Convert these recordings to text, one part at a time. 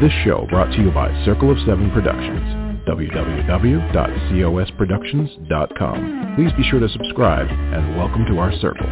This show brought to you by Circle of Seven Productions, www.cosproductions.com. Please be sure to subscribe and welcome to our circle.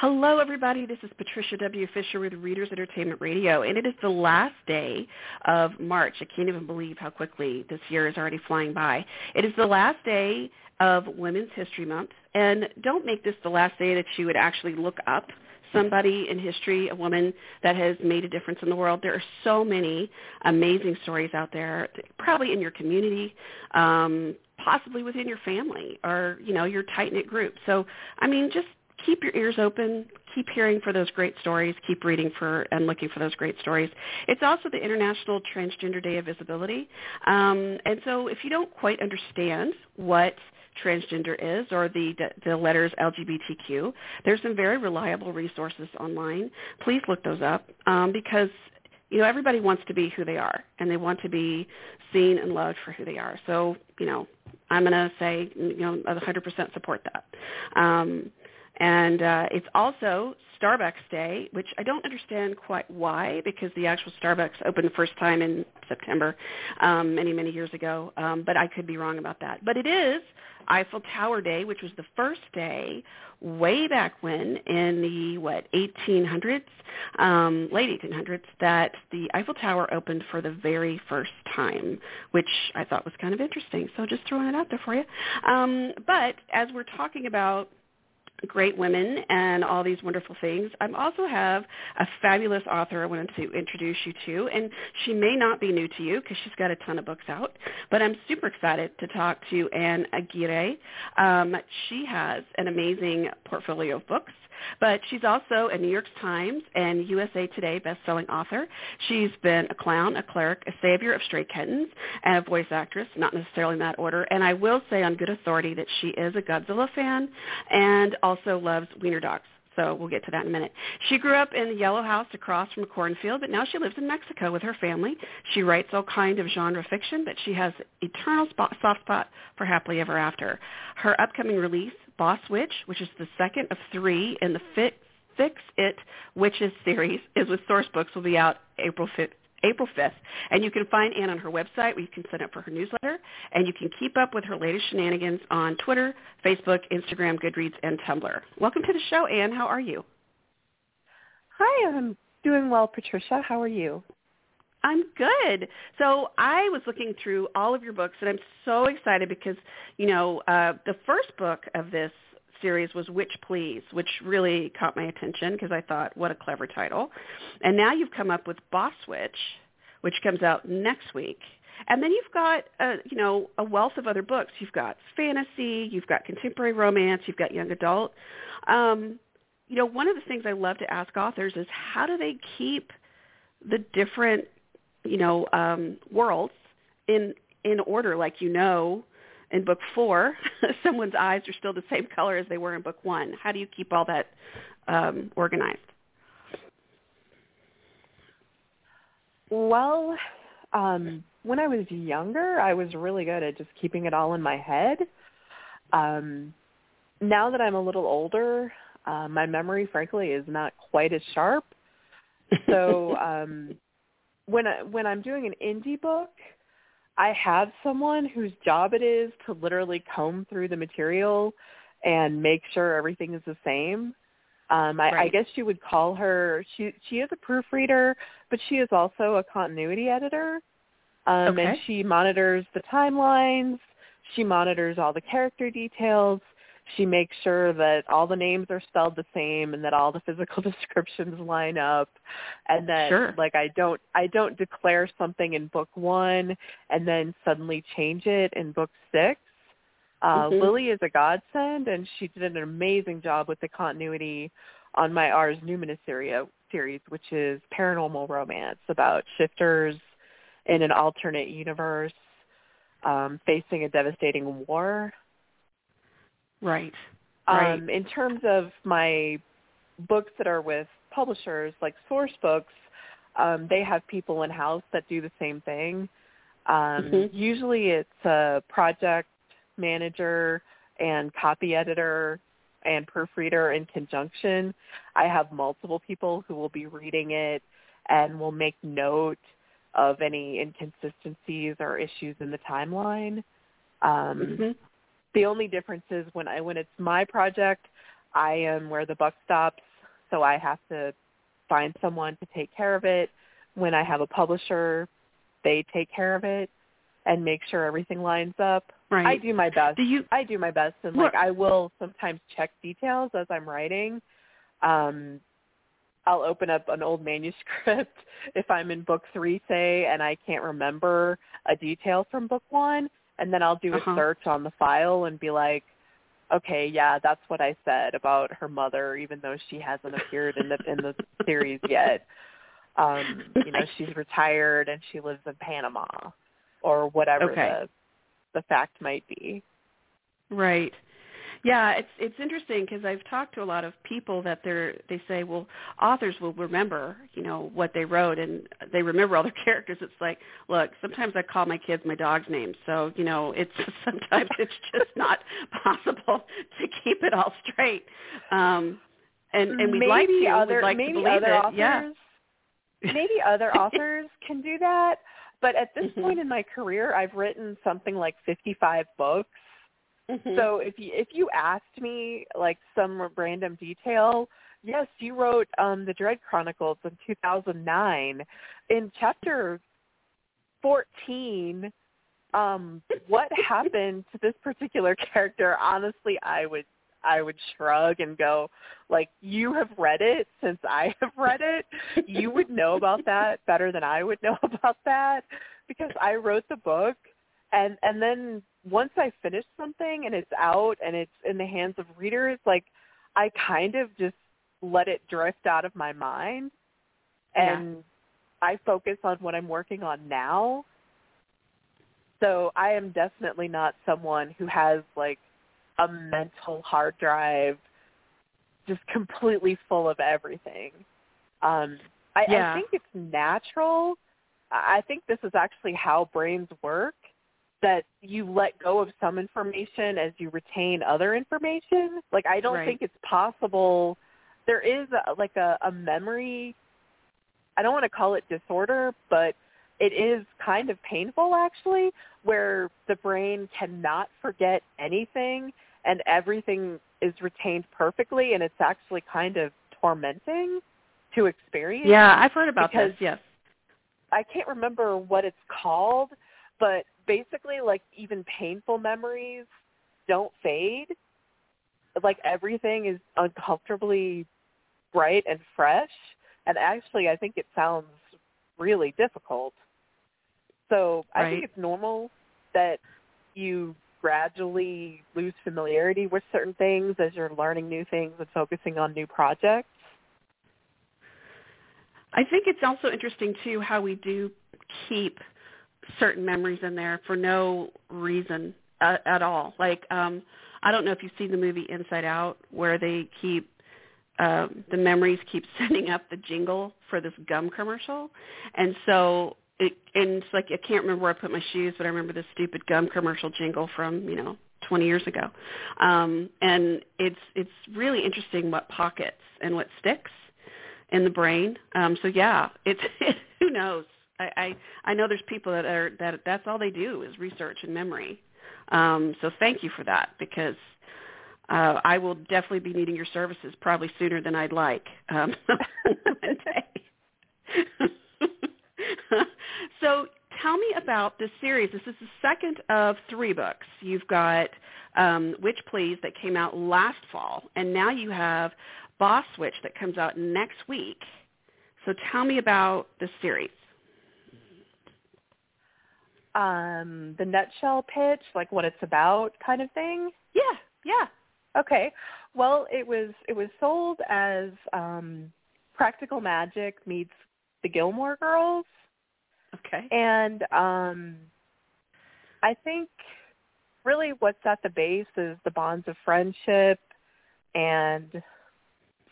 Hello, everybody. This is Patricia W. Fisher with Readers Entertainment Radio, and it is the last day of March. I can't even believe how quickly this year is already flying by. It is the last day of Women's History Month, and don't make this the last day that you would actually look up somebody in history, a woman that has made a difference in the world. There are so many amazing stories out there, probably in your community, um, possibly within your family or, you know, your tight-knit group. So, I mean, just keep your ears open, keep hearing for those great stories, keep reading for and looking for those great stories. It's also the International Transgender Day of Visibility. Um, and so if you don't quite understand what transgender is or the, the letters LGBTQ, there's some very reliable resources online. Please look those up um, because you know everybody wants to be who they are and they want to be seen and loved for who they are. So you know I'm going to say you know 100% support that. Um, and uh, it's also Starbucks Day, which I don't understand quite why, because the actual Starbucks opened the first time in September um, many, many years ago. Um, but I could be wrong about that. But it is Eiffel Tower Day, which was the first day way back when in the what 1800s, um, late 1800s, that the Eiffel Tower opened for the very first time, which I thought was kind of interesting. So just throwing it out there for you. Um, but as we're talking about great women and all these wonderful things. I also have a fabulous author I wanted to introduce you to, and she may not be new to you because she's got a ton of books out, but I'm super excited to talk to Ann Aguirre. Um, she has an amazing portfolio of books. But she's also a New York Times and USA Today best-selling author. She's been a clown, a cleric, a savior of stray kittens, and a voice actress, not necessarily in that order. And I will say on good authority that she is a Godzilla fan and also loves wiener dogs. So we'll get to that in a minute. She grew up in the Yellow House across from a cornfield, but now she lives in Mexico with her family. She writes all kind of genre fiction, but she has eternal spot, soft spot for Happily Ever After. Her upcoming release, Boss Witch, which is the second of three in the Fit, Fix It Witches series, is with Sourcebooks, will be out April 5th. April 5th. And you can find Ann on her website where you can sign up for her newsletter. And you can keep up with her latest shenanigans on Twitter, Facebook, Instagram, Goodreads, and Tumblr. Welcome to the show, Ann. How are you? Hi, I'm doing well, Patricia. How are you? I'm good. So I was looking through all of your books, and I'm so excited because, you know, uh, the first book of this series was Witch Please, which really caught my attention because I thought, what a clever title. And now you've come up with Boss Witch, which comes out next week. And then you've got, uh, you know, a wealth of other books. You've got fantasy, you've got contemporary romance, you've got young adult. Um, you know, one of the things I love to ask authors is how do they keep the different you know um, worlds in in order, like you know in book four, someone's eyes are still the same color as they were in book one. How do you keep all that um, organized? Well, um, when I was younger, I was really good at just keeping it all in my head. Um, now that I'm a little older, uh, my memory, frankly, is not quite as sharp. So um, when I, when I'm doing an indie book, I have someone whose job it is to literally comb through the material and make sure everything is the same. Um, I, right. I guess you would call her. She she is a proofreader, but she is also a continuity editor. Um, okay. And she monitors the timelines. She monitors all the character details she makes sure that all the names are spelled the same and that all the physical descriptions line up and that sure. like I don't I don't declare something in book 1 and then suddenly change it in book 6. Uh mm-hmm. Lily is a godsend and she did an amazing job with the continuity on my Ars Numinous series which is paranormal romance about shifters in an alternate universe um facing a devastating war Right. right. Um, in terms of my books that are with publishers like Source Books, um, they have people in house that do the same thing. Um, mm-hmm. Usually, it's a project manager and copy editor and proofreader in conjunction. I have multiple people who will be reading it and will make note of any inconsistencies or issues in the timeline. Um, mm-hmm. The only difference is when I when it's my project, I am where the buck stops, so I have to find someone to take care of it. When I have a publisher, they take care of it and make sure everything lines up. Right. I do my best. Do you? I do my best, and like I will sometimes check details as I'm writing. Um, I'll open up an old manuscript if I'm in book three, say, and I can't remember a detail from book one, and then I'll do a uh-huh. search on the file and be like, okay, yeah, that's what I said about her mother, even though she hasn't appeared in the in the series yet. Um, you know, she's retired and she lives in Panama, or whatever okay. the the fact might be. Right. Yeah, it's it's interesting because I've talked to a lot of people that they're they say, well, authors will remember, you know, what they wrote and they remember all their characters. It's like, look, sometimes I call my kids my dog's name, so you know, it's sometimes it's just not possible to keep it all straight. Um, and and we'd maybe like to, other we'd like maybe to believe other it. authors, yeah. maybe other authors can do that, but at this mm-hmm. point in my career, I've written something like 55 books Mm-hmm. So if you if you asked me like some random detail, yes, you wrote um the Dred Chronicles in 2009. In chapter 14, um what happened to this particular character? Honestly, I would I would shrug and go, like, you have read it since I have read it. You would know about that better than I would know about that because I wrote the book and and then once I finish something and it's out and it's in the hands of readers, like I kind of just let it drift out of my mind and yeah. I focus on what I'm working on now. So I am definitely not someone who has like a mental hard drive just completely full of everything. Um I, yeah. I think it's natural. I think this is actually how brains work that you let go of some information as you retain other information. Like I don't right. think it's possible. There is a, like a, a memory. I don't want to call it disorder, but it is kind of painful actually, where the brain cannot forget anything and everything is retained perfectly, and it's actually kind of tormenting to experience. Yeah, I've heard about because this. Yes. I can't remember what it's called, but basically like even painful memories don't fade. Like everything is uncomfortably bright and fresh. And actually I think it sounds really difficult. So I think it's normal that you gradually lose familiarity with certain things as you're learning new things and focusing on new projects. I think it's also interesting too how we do keep certain memories in there for no reason uh, at all. Like um I don't know if you've seen the movie Inside Out where they keep um the memories keep sending up the jingle for this gum commercial. And so it and it's like I can't remember where I put my shoes, but I remember the stupid gum commercial jingle from, you know, 20 years ago. Um and it's it's really interesting what pockets and what sticks in the brain. Um so yeah, it's who knows. I, I I know there's people that are that that's all they do is research and memory. Um, so thank you for that because uh, I will definitely be needing your services probably sooner than I'd like um, so tell me about this series. This is the second of three books. You've got um, Witch Please that came out last fall, and now you have Boss Witch that comes out next week. So tell me about the series um the nutshell pitch, like what it's about kind of thing? Yeah, yeah. Okay. Well, it was it was sold as um Practical Magic meets the Gilmore Girls. Okay. And um I think really what's at the base is the bonds of friendship and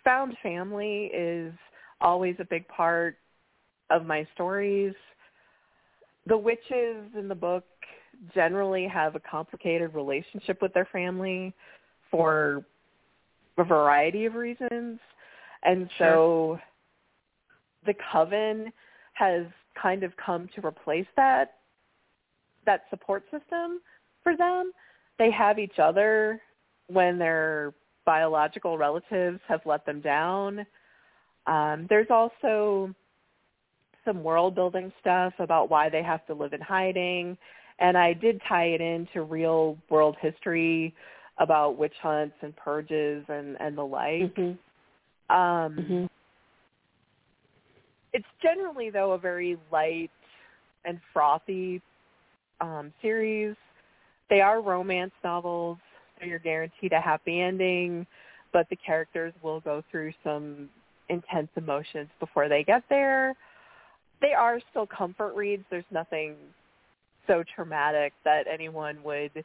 found family is always a big part of my stories the witches in the book generally have a complicated relationship with their family for a variety of reasons. And Sure. so the coven has kind of come to replace that that support system for them. They have each other when their biological relatives have let them down. Um, there's also some world building stuff about why they have to live in hiding. And I did tie it into real world history about witch hunts and purges and, and the like. Mhm. Um, Mhm. it's generally though a very light and frothy um, series. They are romance novels, so you're guaranteed a happy ending, but the characters will go through some intense emotions before they get there. They are still comfort reads. There's nothing so traumatic that anyone would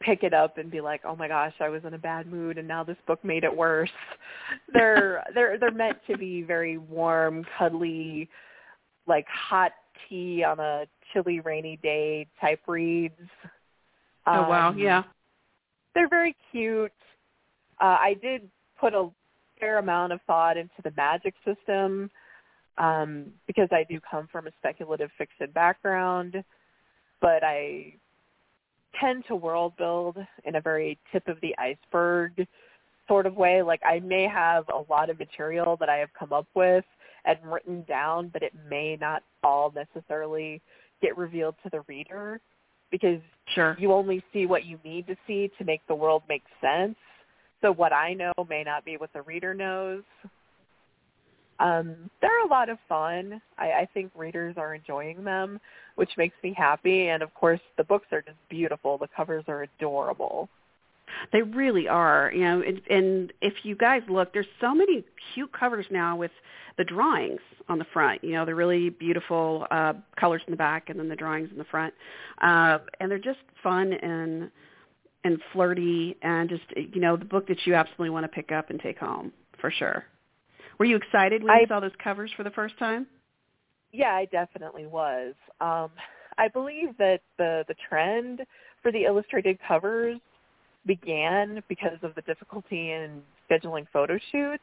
pick it up and be like, "Oh my gosh, I was in a bad mood and now this book made it worse." they're they're they're meant to be very warm, cuddly, like hot tea on a chilly rainy day type reads. Oh wow, Um, yeah. They're very cute. Uh, I did put a fair amount of thought into the magic system um, because I do come from a speculative fiction background, but I tend to world build in a very tip of the iceberg sort of way. Like I may have a lot of material that I have come up with and written down, but it may not all necessarily get revealed to the reader because Sure. you only see what you need to see to make the world make sense. So what I know may not be what the reader knows. Um, they're a lot of fun. I, I think readers are enjoying them, which makes me happy. And of course, the books are just beautiful. The covers are adorable. They really are, you know, and, and if you guys look, there's so many cute covers now with the drawings on the front. You know, they're really beautiful uh, colors in the back, and then the drawings in the front, uh, and they're just fun and and flirty, and just you know, the book that you absolutely want to pick up and take home for sure. Were you excited when you saw those covers for the first time? Yeah, I definitely was. Um, I believe that the the trend for the illustrated covers began because of the difficulty in scheduling photo shoots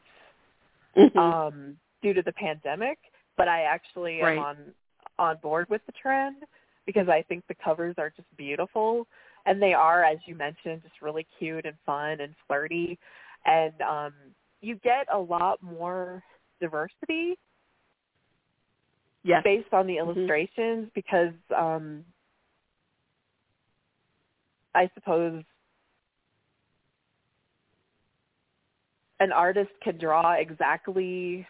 Mhm. um, due to the pandemic. But I actually Right. am on on board with the trend because I think the covers are just beautiful, and they are, as you mentioned, just really cute and fun and flirty, and um, you get a lot more diversity yes. based on the Mhm. illustrations because um I suppose an artist can draw exactly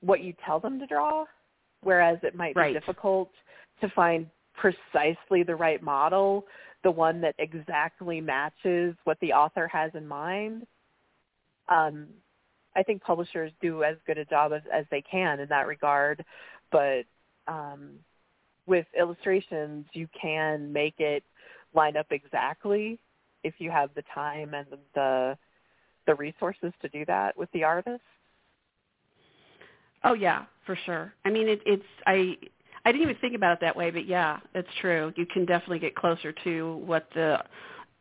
what you tell them to draw, whereas it might Right. be difficult to find precisely the right model, the one that exactly matches what the author has in mind. Um, I think publishers do as good a job as, as they can in that regard, but um, with illustrations, you can make it line up exactly if you have the time and the the resources to do that with the artist. Oh yeah, for sure. I mean, it, it's I I didn't even think about it that way, but yeah, it's true. You can definitely get closer to what the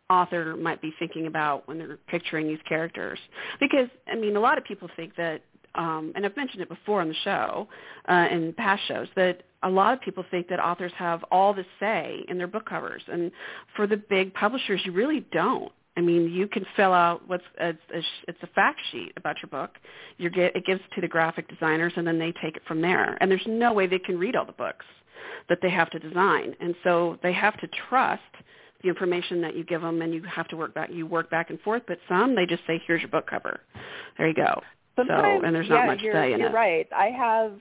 author might be thinking about when they're picturing these characters. Because I mean, a lot of people think that, um, and I've mentioned it before on the show, uh, in past shows, that a lot of people think that authors have all the say in their book covers, and for the big publishers, you really don't. I mean, you can fill out what's a, a, it's a fact sheet about your book. You get it gives to the graphic designers, and then they take it from there. And there's no way they can read all the books that they have to design, and so they have to trust the information that you give them, and you have to work back. You work back and forth. But some, they just say, "Here's your book cover. There you go." Sometimes, so, and there's yeah, not much you're, say in you're it. right. I have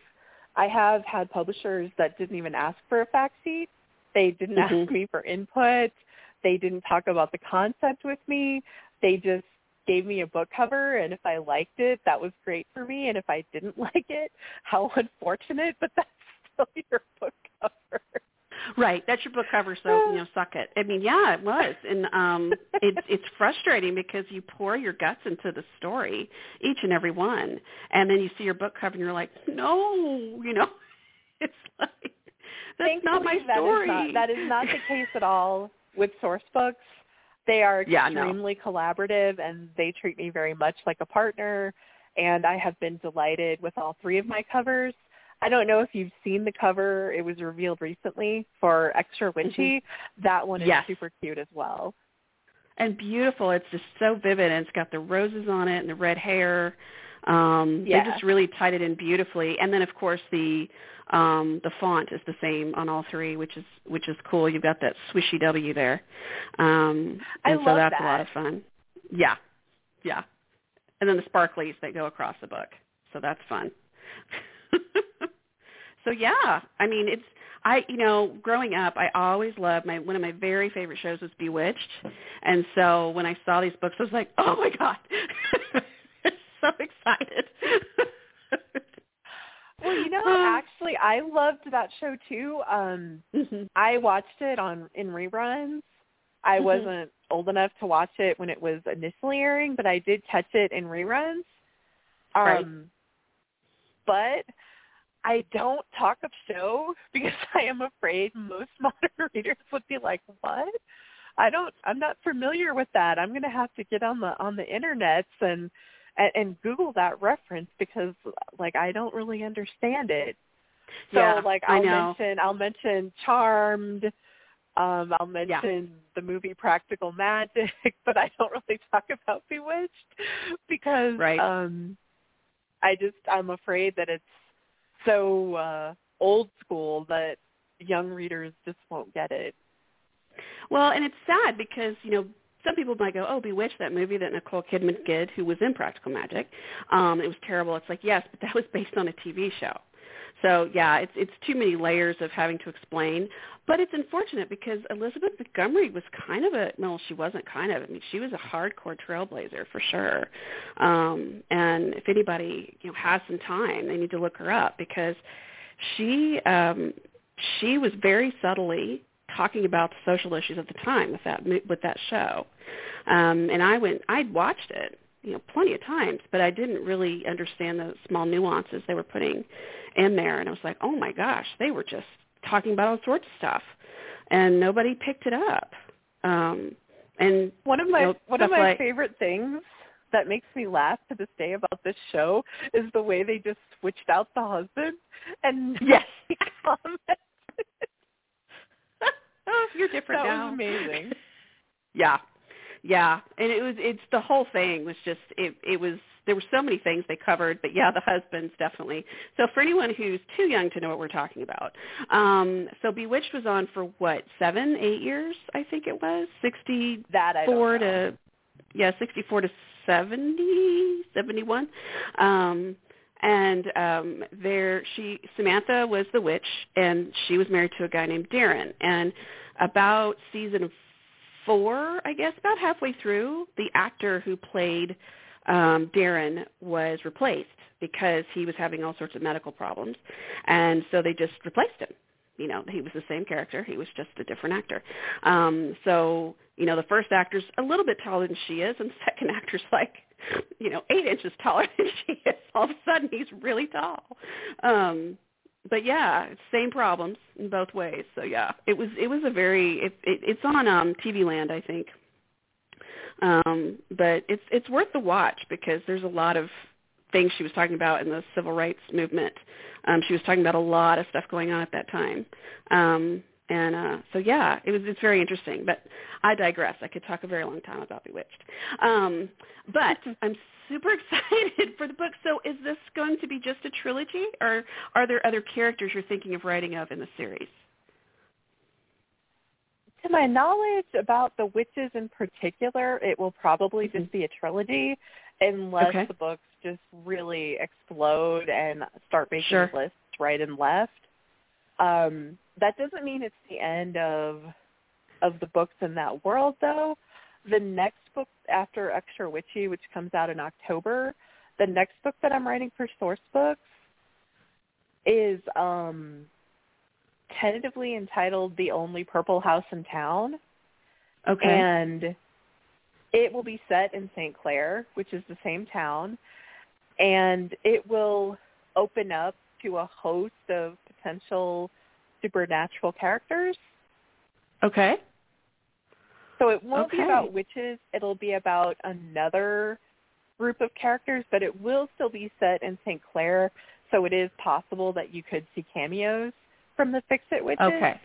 I have had publishers that didn't even ask for a fact sheet. They didn't Mhm. ask me for input. They didn't talk about the concept with me. They just gave me a book cover and if I liked it, that was great for me. And if I didn't like it, how unfortunate, but that's still your book cover. Right, that's your book cover, so you know, suck it. I mean, yeah, it was, and um, it's it's frustrating because you pour your guts into the story, each and every one, and then you see your book cover and you're like, no, you know, it's like that's not my Thankfully, that is story. not- That is not the case at all with source books. They are Yeah, no. extremely collaborative and they treat me very much like a partner and I have been delighted with all three of my covers. I don't know if you've seen the cover. It was revealed recently for Extra Witchy. That one is Mm-hmm. Yes. super cute as well. and beautiful. It's just so vivid, and it's got the roses on it and the red hair. Um, Yeah. They just really tied it in beautifully. And then, of course, the um, the font is the same on all three, which is which is cool. You've got that swishy W there, um, and so that's that. a lot of fun. Yeah, yeah. And then the sparklies that go across the book, so that's fun. so yeah, I mean, it's I you know growing up I always loved my one of my very favorite shows was Bewitched, and so when I saw these books I was like oh my god, so excited. Well, you know, actually I loved that show too. Um Mhm. I watched it on in reruns. I Mhm. wasn't old enough to watch it when it was initially airing, but I did catch it in reruns. Um Right. but I don't talk of show because I am afraid most modern readers would be like, "What?" I don't I'm not familiar with that. I'm going to have to get on the on the internets and and, and Google that reference because like I don't really understand it. So Yeah, like I I'll mention I'll mention Charmed, um, I'll mention the movie Practical Magic, but I don't really talk about Bewitched because Right. um I just I'm afraid that it's so uh old school that young readers just won't get it. Well, and it's sad because you know some people might go, "Oh, Bewitched, that movie that Nicole Kidman did, who was in Practical Magic, um, it was terrible." It's like, yes, but that was based on a TV show. So yeah, it's it's too many layers of having to explain. But it's unfortunate because Elizabeth Montgomery was kind of a well, she wasn't kind of. I mean, she was a hardcore trailblazer for sure. Um, and if anybody you know has some time, they need to look her up because she um, she was very subtly talking about the social issues of the time with that with that show. Um, and I went, I'd watched it, you know, plenty of times, but I didn't really understand the small nuances they were putting in there. And I was like, oh my gosh, they were just talking about all sorts of stuff, and nobody picked it up. Um, and One of my You know, one of my like- favorite things that makes me laugh to this day about this show is the way they just switched out the husband and Yes. you're different that now. was amazing. Yeah, yeah, and it was it's the whole thing was just it it was there were so many things they covered, but yeah, the husbands definitely. So for anyone who's too young to know what we're talking about, um, so Bewitched was on for what seven, eight years, I think it was sixty That I four to yeah sixty four to seventy seventy one. Um, and um there she Samantha was the witch and she was married to a guy named Darrin and about season four, I guess, about halfway through, the actor who played um, Darrin was replaced because he was having all sorts of medical problems, and so they just replaced him. You know, he was the same character. He was just a different actor. Um, so, you know, the first actor's a little bit taller than she is, and the second actor's like, you know, eight inches taller than she is. All of a sudden, he's really tall. Um, but yeah, same problems in both ways. So yeah, it was it was a very it, it it's on um TV Land I think. Um but it's it's worth the watch because there's a lot of things she was talking about in the civil rights movement. Um she was talking about a lot of stuff going on at that time. Um and uh so yeah, it was it's very interesting, but I digress. I could talk a very long time about Bewitched. Um but I'm super excited for the book. So is this going to be just a trilogy or are there other characters you're thinking of writing of in the series? To my knowledge about the witches in particular, it will probably just be a trilogy unless Okay. the books just really explode and start making Sure. lists right and left. Um, that doesn't mean it's the end of of the books in that world though. The next book after Extra Witchy, which comes out in October, the next book that I'm writing for Source Books is um tentatively entitled The Only Purple House in Town. Okay. And it will be set in St. Clair, which is the same town. And it will open up to a host of potential supernatural characters. okay. So it won't Okay. be about witches. It'll be about another group of characters, but it will still be set in St. Clair. So it is possible that you could see cameos from the Fix-It witches. Okay.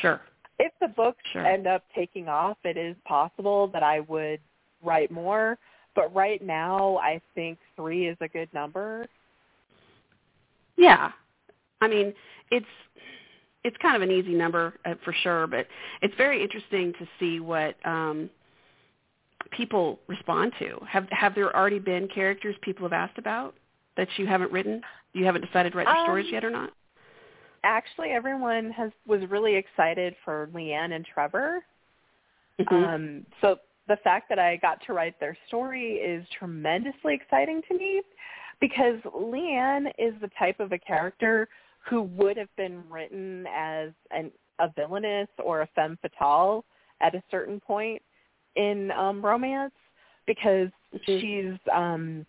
Sure. If the books Sure. end up taking off, it is possible that I would write more. But right now, I think three is a good number. Yeah. I mean, it's it's kind of an easy number uh, for sure, but it's very interesting to see what um people respond to. Have have there already been characters people have asked about that you haven't written? You haven't decided to write your stories Um, yet or not? Actually, everyone has was really excited for Leanne and Trevor. Mhm. Um, so the fact that I got to write their story is tremendously exciting to me because Leanne is the type of a character who would have been written as an, a villainess or a femme fatale at a certain point in um, romance because Mhm. she's um,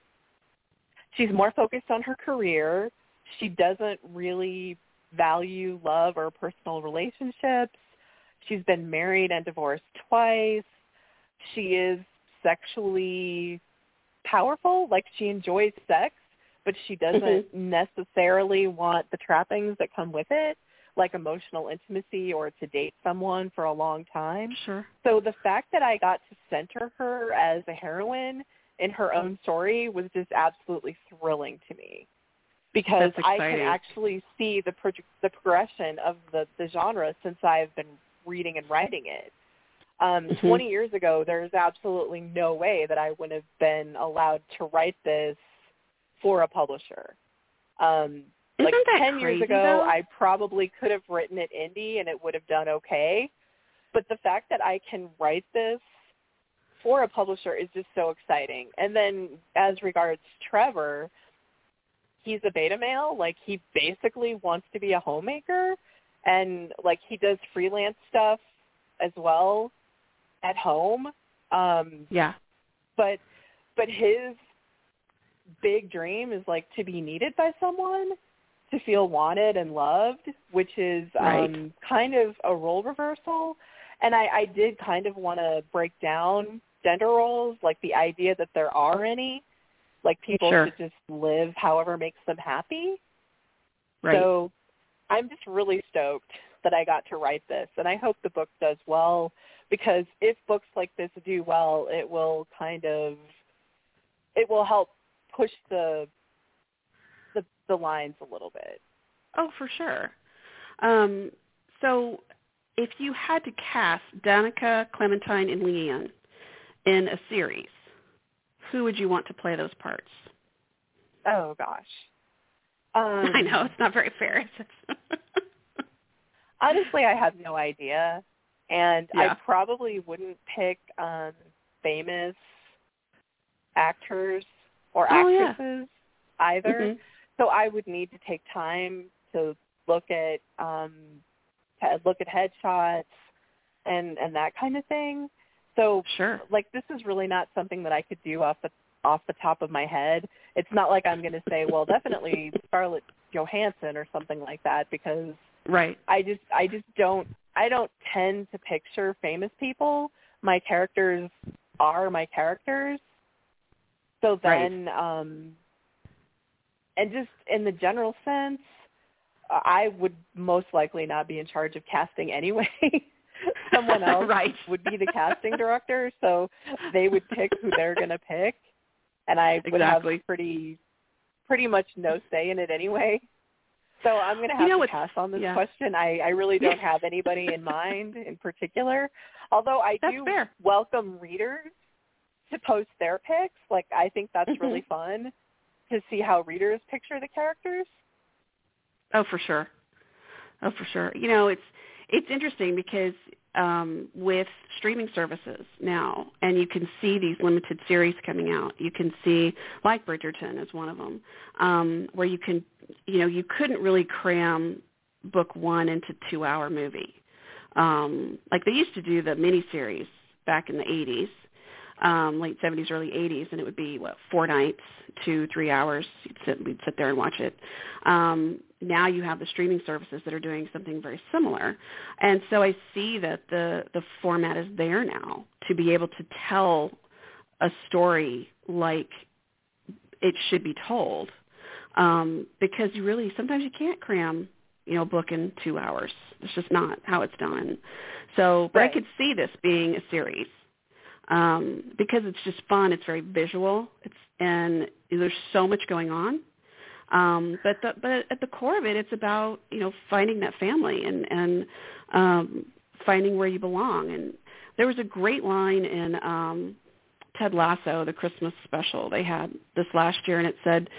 she's more focused on her career. She doesn't really value love or personal relationships. She's been married and divorced twice. She is sexually powerful, like she enjoys sex, but she doesn't necessarily want the trappings that come with it, like emotional intimacy or to date someone for a long time. Sure. So the fact that I got to center her as a heroine in her own story was just absolutely thrilling to me because I can actually see the pro- the progression of the the genre since I've been reading and writing it. Um, Mhm. 20 years ago, there's absolutely no way that I would have been allowed to write this for a publisher. Um, like Isn't that 10 years ago, though? I probably could have written it indie and it would have done okay. But the fact that I can write this for a publisher is just so exciting. And then as regards Trevor, he's a beta male. Like he basically wants to be a homemaker and like he does freelance stuff as well at home. Um Yeah. but but his big dream is like to be needed by someone to feel wanted and loved which is Right. um kind of a role reversal and i i did kind of want to break down gender roles like the idea that there are any like people Sure. should just live however makes them happy Right. so I'm just really stoked that I got to write this, and I hope the book does well because if books like this do well, it will kind of it will help push the the, the lines a little bit. Oh, for sure. Um, so if you had to cast Danica, Clementine, and Leanne in a series, who would you want to play those parts? Oh gosh. Um, I know it's not very fair. Honestly, I have no idea, and Yeah. I probably wouldn't pick um, famous actors or Oh, yeah. actresses either. Mhm. So I would need to take time to look at um look at headshots and and that kind of thing. So Sure. like this is really not something that I could do off the off the top of my head. It's not like I'm going to say, well, definitely Scarlett Johansson or something like that because Right. I just I just don't I don't tend to picture famous people. My characters are my characters. So Right. then um and just in the general sense, I would most likely not be in charge of casting anyway. Someone else Right. would be the casting director, so they would pick who they're going to pick and I would Exactly. have pretty pretty much no say in it anyway. So I'm going to You have know to pass on this yeah. question. I, I really don't have anybody in mind in particular. Although I That's do fair. welcome readers to post their picks. Like I think that's Mhm. really fun to see how readers picture the characters. Oh, for sure. Oh, for sure. You know, it's it's interesting because um, with streaming services now, and you can see these limited series coming out. You can see, like Bridgerton is one of them, um, where you can, you know, you couldn't really cram book one into two-hour movie, um, like they used to do the miniseries back in the 80s, um, late 70s, early 80s, and it would be what four nights, two, three hours. You'd sit, we'd sit there and watch it. Um, now you have the streaming services that are doing something very similar. And so I see that the, the format is there now to be able to tell a story like it should be told. Um, because you really sometimes you can't cram, you know, book in two hours. It's just not how it's done. So but Right. I could see this being a series. Um, because it's just fun, it's very visual. It's and there's so much going on. Um, but the, but at the core of it, it's about you know finding that family and and um, finding where you belong. And there was a great line in um, Ted Lasso, the Christmas special they had this last year, and it said,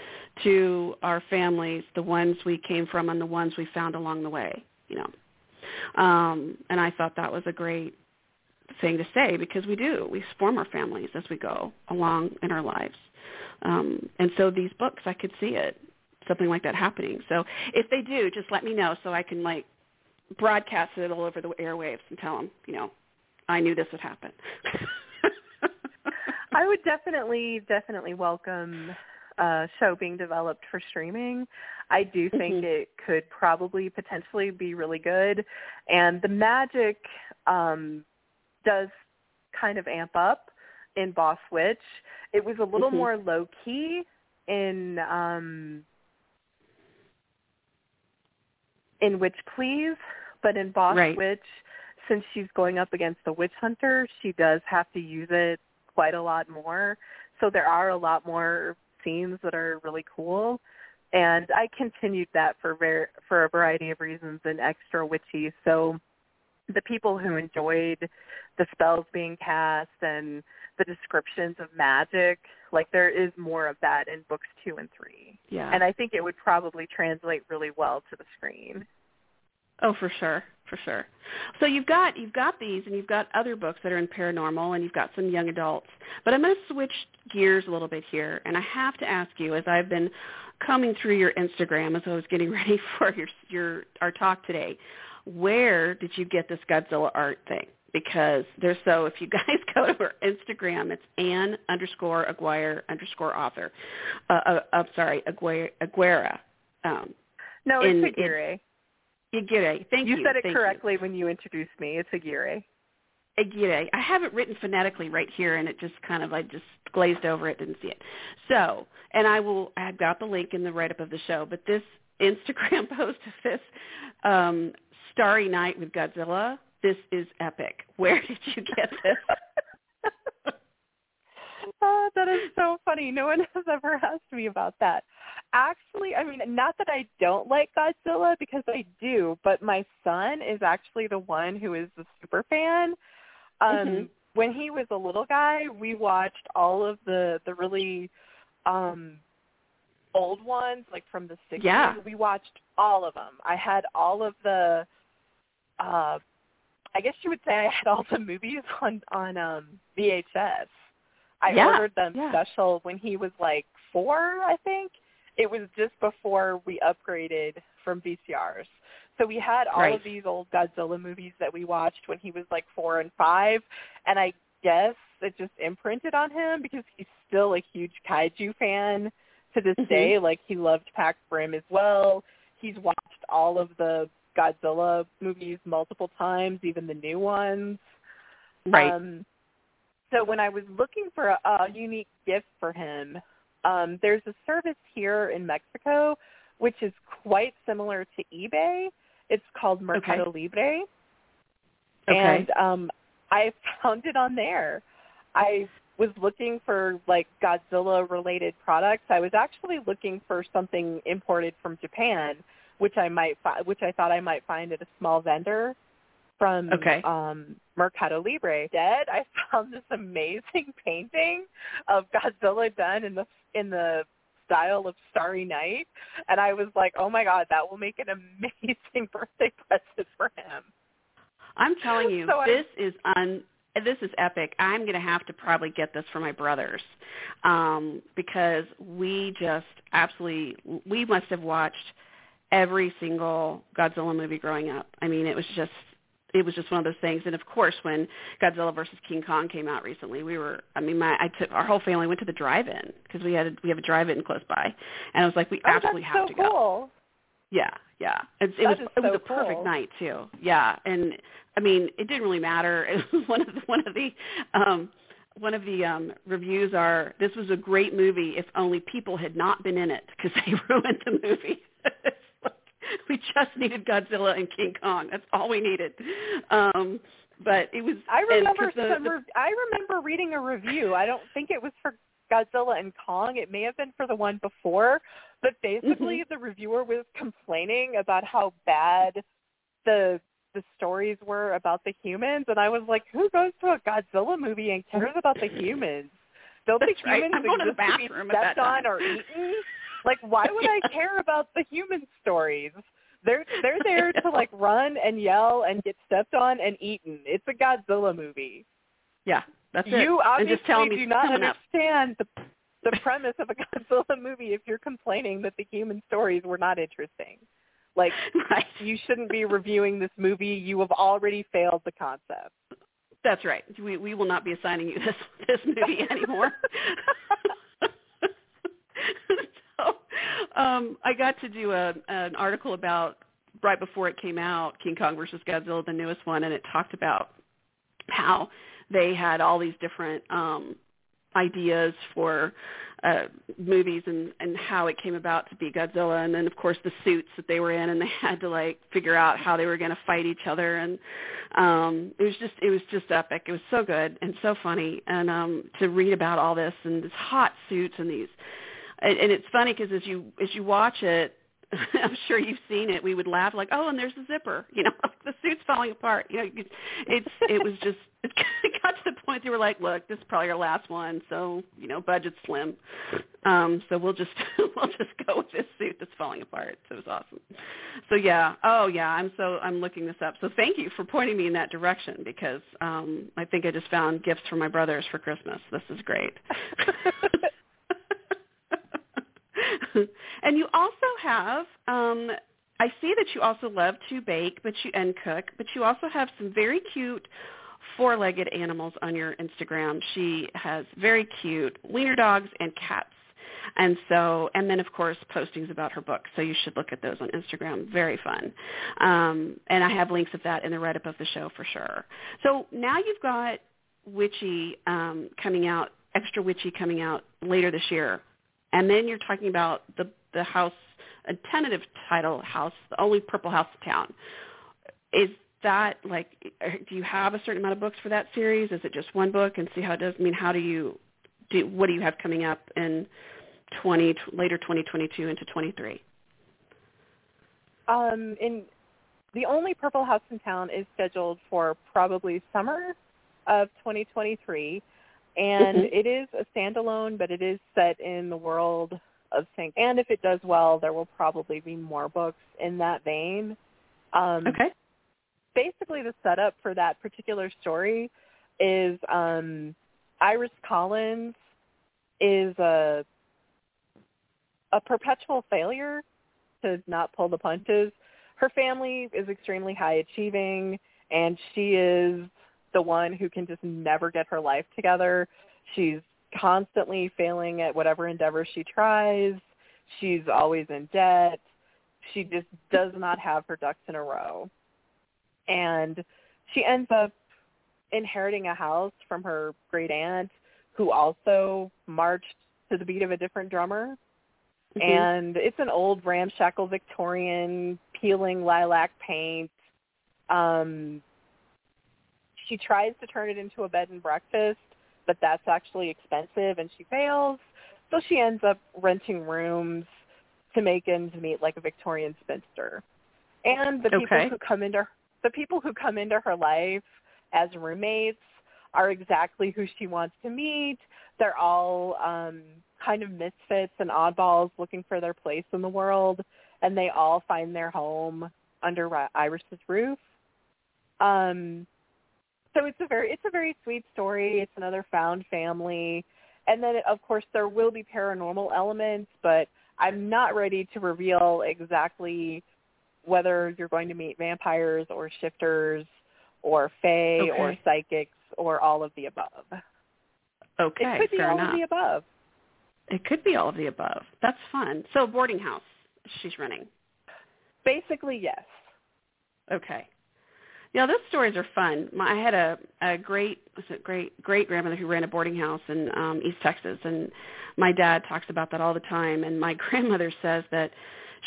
"To our families, the ones we came from and the ones we found along the way." You know, um, and I thought that was a great thing to say because we do we form our families as we go along in our lives. Um, and so these books, I could see it something like that happening. So if they do, just let me know so I can like broadcast it all over the airwaves and tell them, you know, I knew this would happen. I would definitely, definitely welcome a show being developed for streaming. I do think Mhm. it could probably potentially be really good, and the magic um, does kind of amp up in Boss Witch. It was a little Mhm. more low key in um, in Witch Please, but in Boss Right. Witch, since she's going up against the witch hunter, she does have to use it quite a lot more. So there are a lot more scenes that are really cool. And I continued that for ver- for a variety of reasons and extra witchy. So the people who enjoyed the spells being cast and the descriptions of magic, like there is more of that in books two and three. yeah. And I think it would probably translate really well to the screen. Oh, for sure, for sure. So you've got you've got these, and you've got other books that are in paranormal, and you've got some young adults. But I'm going to switch gears a little bit here, and I have to ask you, as I've been combing through your Instagram as I was getting ready for your your our talk today, where did you get this Godzilla art thing? Because there's so if you guys go to her Instagram, it's Ann underscore Aguirre underscore author. Uh, uh, I'm sorry, Aguirre. Aguirre. Um, No, In- it's Aguirre. Aguirre. Thank you. You said it Thank you. correctly when you introduced me. It's Aguirre. Aguirre. I have it written phonetically right here, and it just kind of I just glazed over it, didn't see it. So, and I will. I've got the link in the write up of the show. But this Instagram post of this um, Starry Night with Godzilla. This is epic. Where did you get this? oh, that is so funny. No one has ever asked me about that. Actually, I mean, not that I don't like Godzilla because I do, but my son is actually the one who is the super fan. Um Mhm. when he was a little guy, we watched all of the the really um old ones like from the 60s. Yeah. We watched all of them. I had all of the uh I guess you would say I had all the movies on on um VHS. I Yeah, ordered them yeah. special when he was like 4, I think. It was just before we upgraded from VCRs. So we had all Right. of these old Godzilla movies that we watched when he was like 4 and 5 and I guess it just imprinted on him because he's still a huge kaiju fan to this Mhm. day. Like he loved Pacific Rim as well. He's watched all of the Godzilla movies multiple times, even the new ones. Right. Um, so when I was looking for a, a unique gift for him, um, there's a service here in Mexico which is quite similar to eBay. It's called Mercado Libre. okay. And um I found it on there. I was looking for like Godzilla related products. I was actually looking for something imported from Japan, which I might fi- which I thought I might find at a small vendor from Okay. um Mercado Libre. Instead, I found this amazing painting of Godzilla done in the in the style of Starry Night, and I was like, "Oh my god, that will make an amazing birthday present for him." I'm telling you, So I- this is un this is epic. I'm going to have to probably get this for my brothers um, because we just absolutely we must have watched every single Godzilla movie growing up. I mean, it was just it was just one of those things. And of course, when Godzilla versus King Kong came out recently, we were I mean, my I took our whole family went to the drive-in because we had a, we have a drive-in close by, and I was like, we Oh, absolutely have so to go. cool. Yeah, yeah. It, it was is it was so a perfect night too. Yeah, and I mean, it didn't really matter. It was one of the, one of the um one of the um reviews are this was a great movie if only people had not been in it because they ruined the movie. We just needed Godzilla and King Kong. That's all we needed. Um but it was I remember the- some. Re- I remember reading a review. I don't think it was for Godzilla and Kong. It may have been for the one before. But basically, Mm-hmm. the reviewer was complaining about how bad the the stories were about the humans, and I was like, "Who goes to a Godzilla movie and cares about the humans? Don't the That's right. humans I'm going to the exist to be bathroom at that stepped on or eaten? Like, why would I care about the human stories?" They're they're there to like run and yell and get stepped on and eaten. It's a Godzilla movie. yeah, that's it. You obviously just me do not up. understand the the premise of a Godzilla movie if you're complaining that the human stories were not interesting. Like Right. you shouldn't be reviewing this movie. You have already failed the concept. That's right. We we will not be assigning you this this movie anymore. um, I got to do a an article about right before it came out, King Kong versus Godzilla, the newest one, and it talked about how they had all these different um, ideas for uh, movies and and how it came about to be Godzilla, and then of course the suits that they were in, and they had to like figure out how they were going to fight each other, and um, it was just it was just epic. It was so good and so funny, and um, to read about all this and these hot suits and these, and, and it's funny because as you as you watch it. I'm sure you've seen it. We would laugh like, "Oh, and there's the zipper," you know, the suit's falling apart. You know, it's it was just it got to the point they were like, "Look, this is probably our last one, so you know, budget's slim, um, so we'll just we'll just go with this suit that's falling apart." So it was awesome. So yeah, oh yeah, I'm so I'm looking this up. So thank you for pointing me in that direction because um, I think I just found gifts for my brothers for Christmas. This is great. and you also have um I see that you also love to bake but you and cook, but you also have some very cute four-legged animals on your Instagram. She has very cute wiener dogs and cats. And so, and then of course postings about her book. So you should look at those on Instagram. Very fun. Um, and I have links of that in the write-up of the show for sure. So now you've got Witchy um, coming out, Extra Witchy coming out later this year. And then you're talking about the the house, a tentative title house, the only purple house in town. Is that like? Do you have a certain amount of books for that series? Is it just one book and see how it does? I mean, how do you do? What do you have coming up in twenty later twenty twenty two into twenty three? Um, in the only Purple House in town is scheduled for probably summer of 2023, and Mhm. it is a standalone, but it is set in the world of Saint. And if it does well, there will probably be more books in that vein. Um, Okay. basically the setup for that particular story is um Iris Collins is a a perpetual failure to not pull the punches. Her family is extremely high achieving and she is the one who can just never get her life together. She's constantly failing at whatever endeavor she tries. She's always in debt. She just does not have her ducks in a row and she ends up inheriting a house from her great aunt who also marched to the beat of a different drummer Mhm. and it's an old ramshackle victorian peeling lilac paint um she tries to turn it into a bed and breakfast but that's actually expensive and she fails so she ends up renting rooms to make ends meet like a victorian spinster and the people Okay. who come into the people who come into her life as roommates are exactly who she wants to meet. They're all um kind of misfits and oddballs looking for their place in the world and they all find their home under Ri- Iris's roof. Um so it's a very it's a very sweet story. It's another found family. And then of course there will be paranormal elements, but I'm not ready to reveal exactly whether you're going to meet vampires or shifters or fae Okay. or psychics or all of the above. Okay. it could be all enough. of the above. It could be all of the above. That's fun. So boarding house she's running. Basically, yes. Okay. Yeah, those stories are fun. My, I had a a great was it great great grandmother who ran a boarding house in um East Texas, and my dad talks about that all the time. And my grandmother says that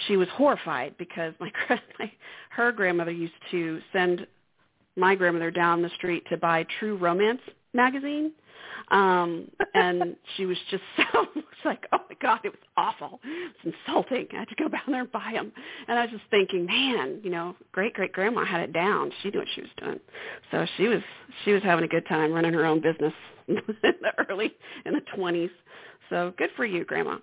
she was horrified because my, my her grandmother used to send my grandmother down the street to buy True Romance magazine um and she was just so like oh my god it was awful. It's insulting. I had to go down there and buy them and i was just thinking man you know great great grandma had it down. She knew what she was doing. So she was she was having a good time running her own business in the early in the twenties. So good for you grandma.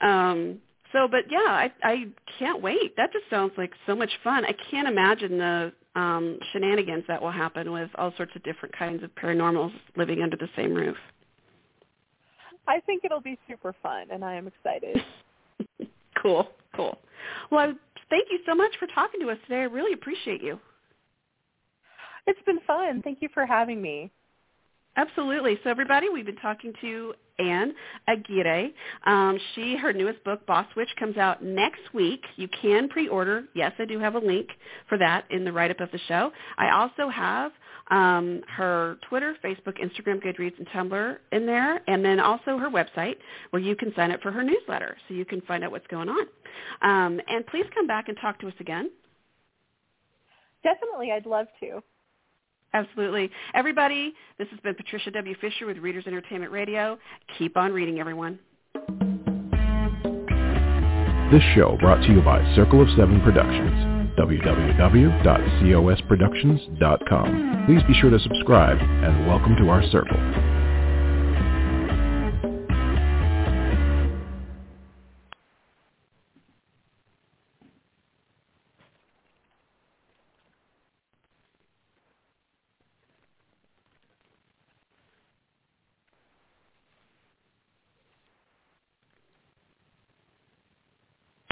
Um so but yeah i i can't wait. That just sounds like so much fun. I can't imagine the um, shenanigans that will happen with all sorts of different kinds of paranormals living under the same roof. I think it'll be super fun, and I am excited. cool, cool. Well, thank you so much for talking to us today. I really appreciate you. It's been fun. Thank you for having me. Absolutely. So everybody, we've been talking to Ann Aguirre. Um, she, her newest book, Boss Witch, comes out next week. You can pre-order. Yes, I do have a link for that in the write-up of the show. I also have um, her Twitter, Facebook, Instagram, Goodreads, and Tumblr in there, and then also her website where you can sign up for her newsletter so you can find out what's going on. Um, and please come back and talk to us again. Definitely, I'd love to. Absolutely. Everybody, this has been Patricia W. Fisher with Readers Entertainment Radio. Keep on reading, everyone. This show brought to you by Circle of Seven Productions, www.cosproductions.com. Please be sure to subscribe and welcome to our circle.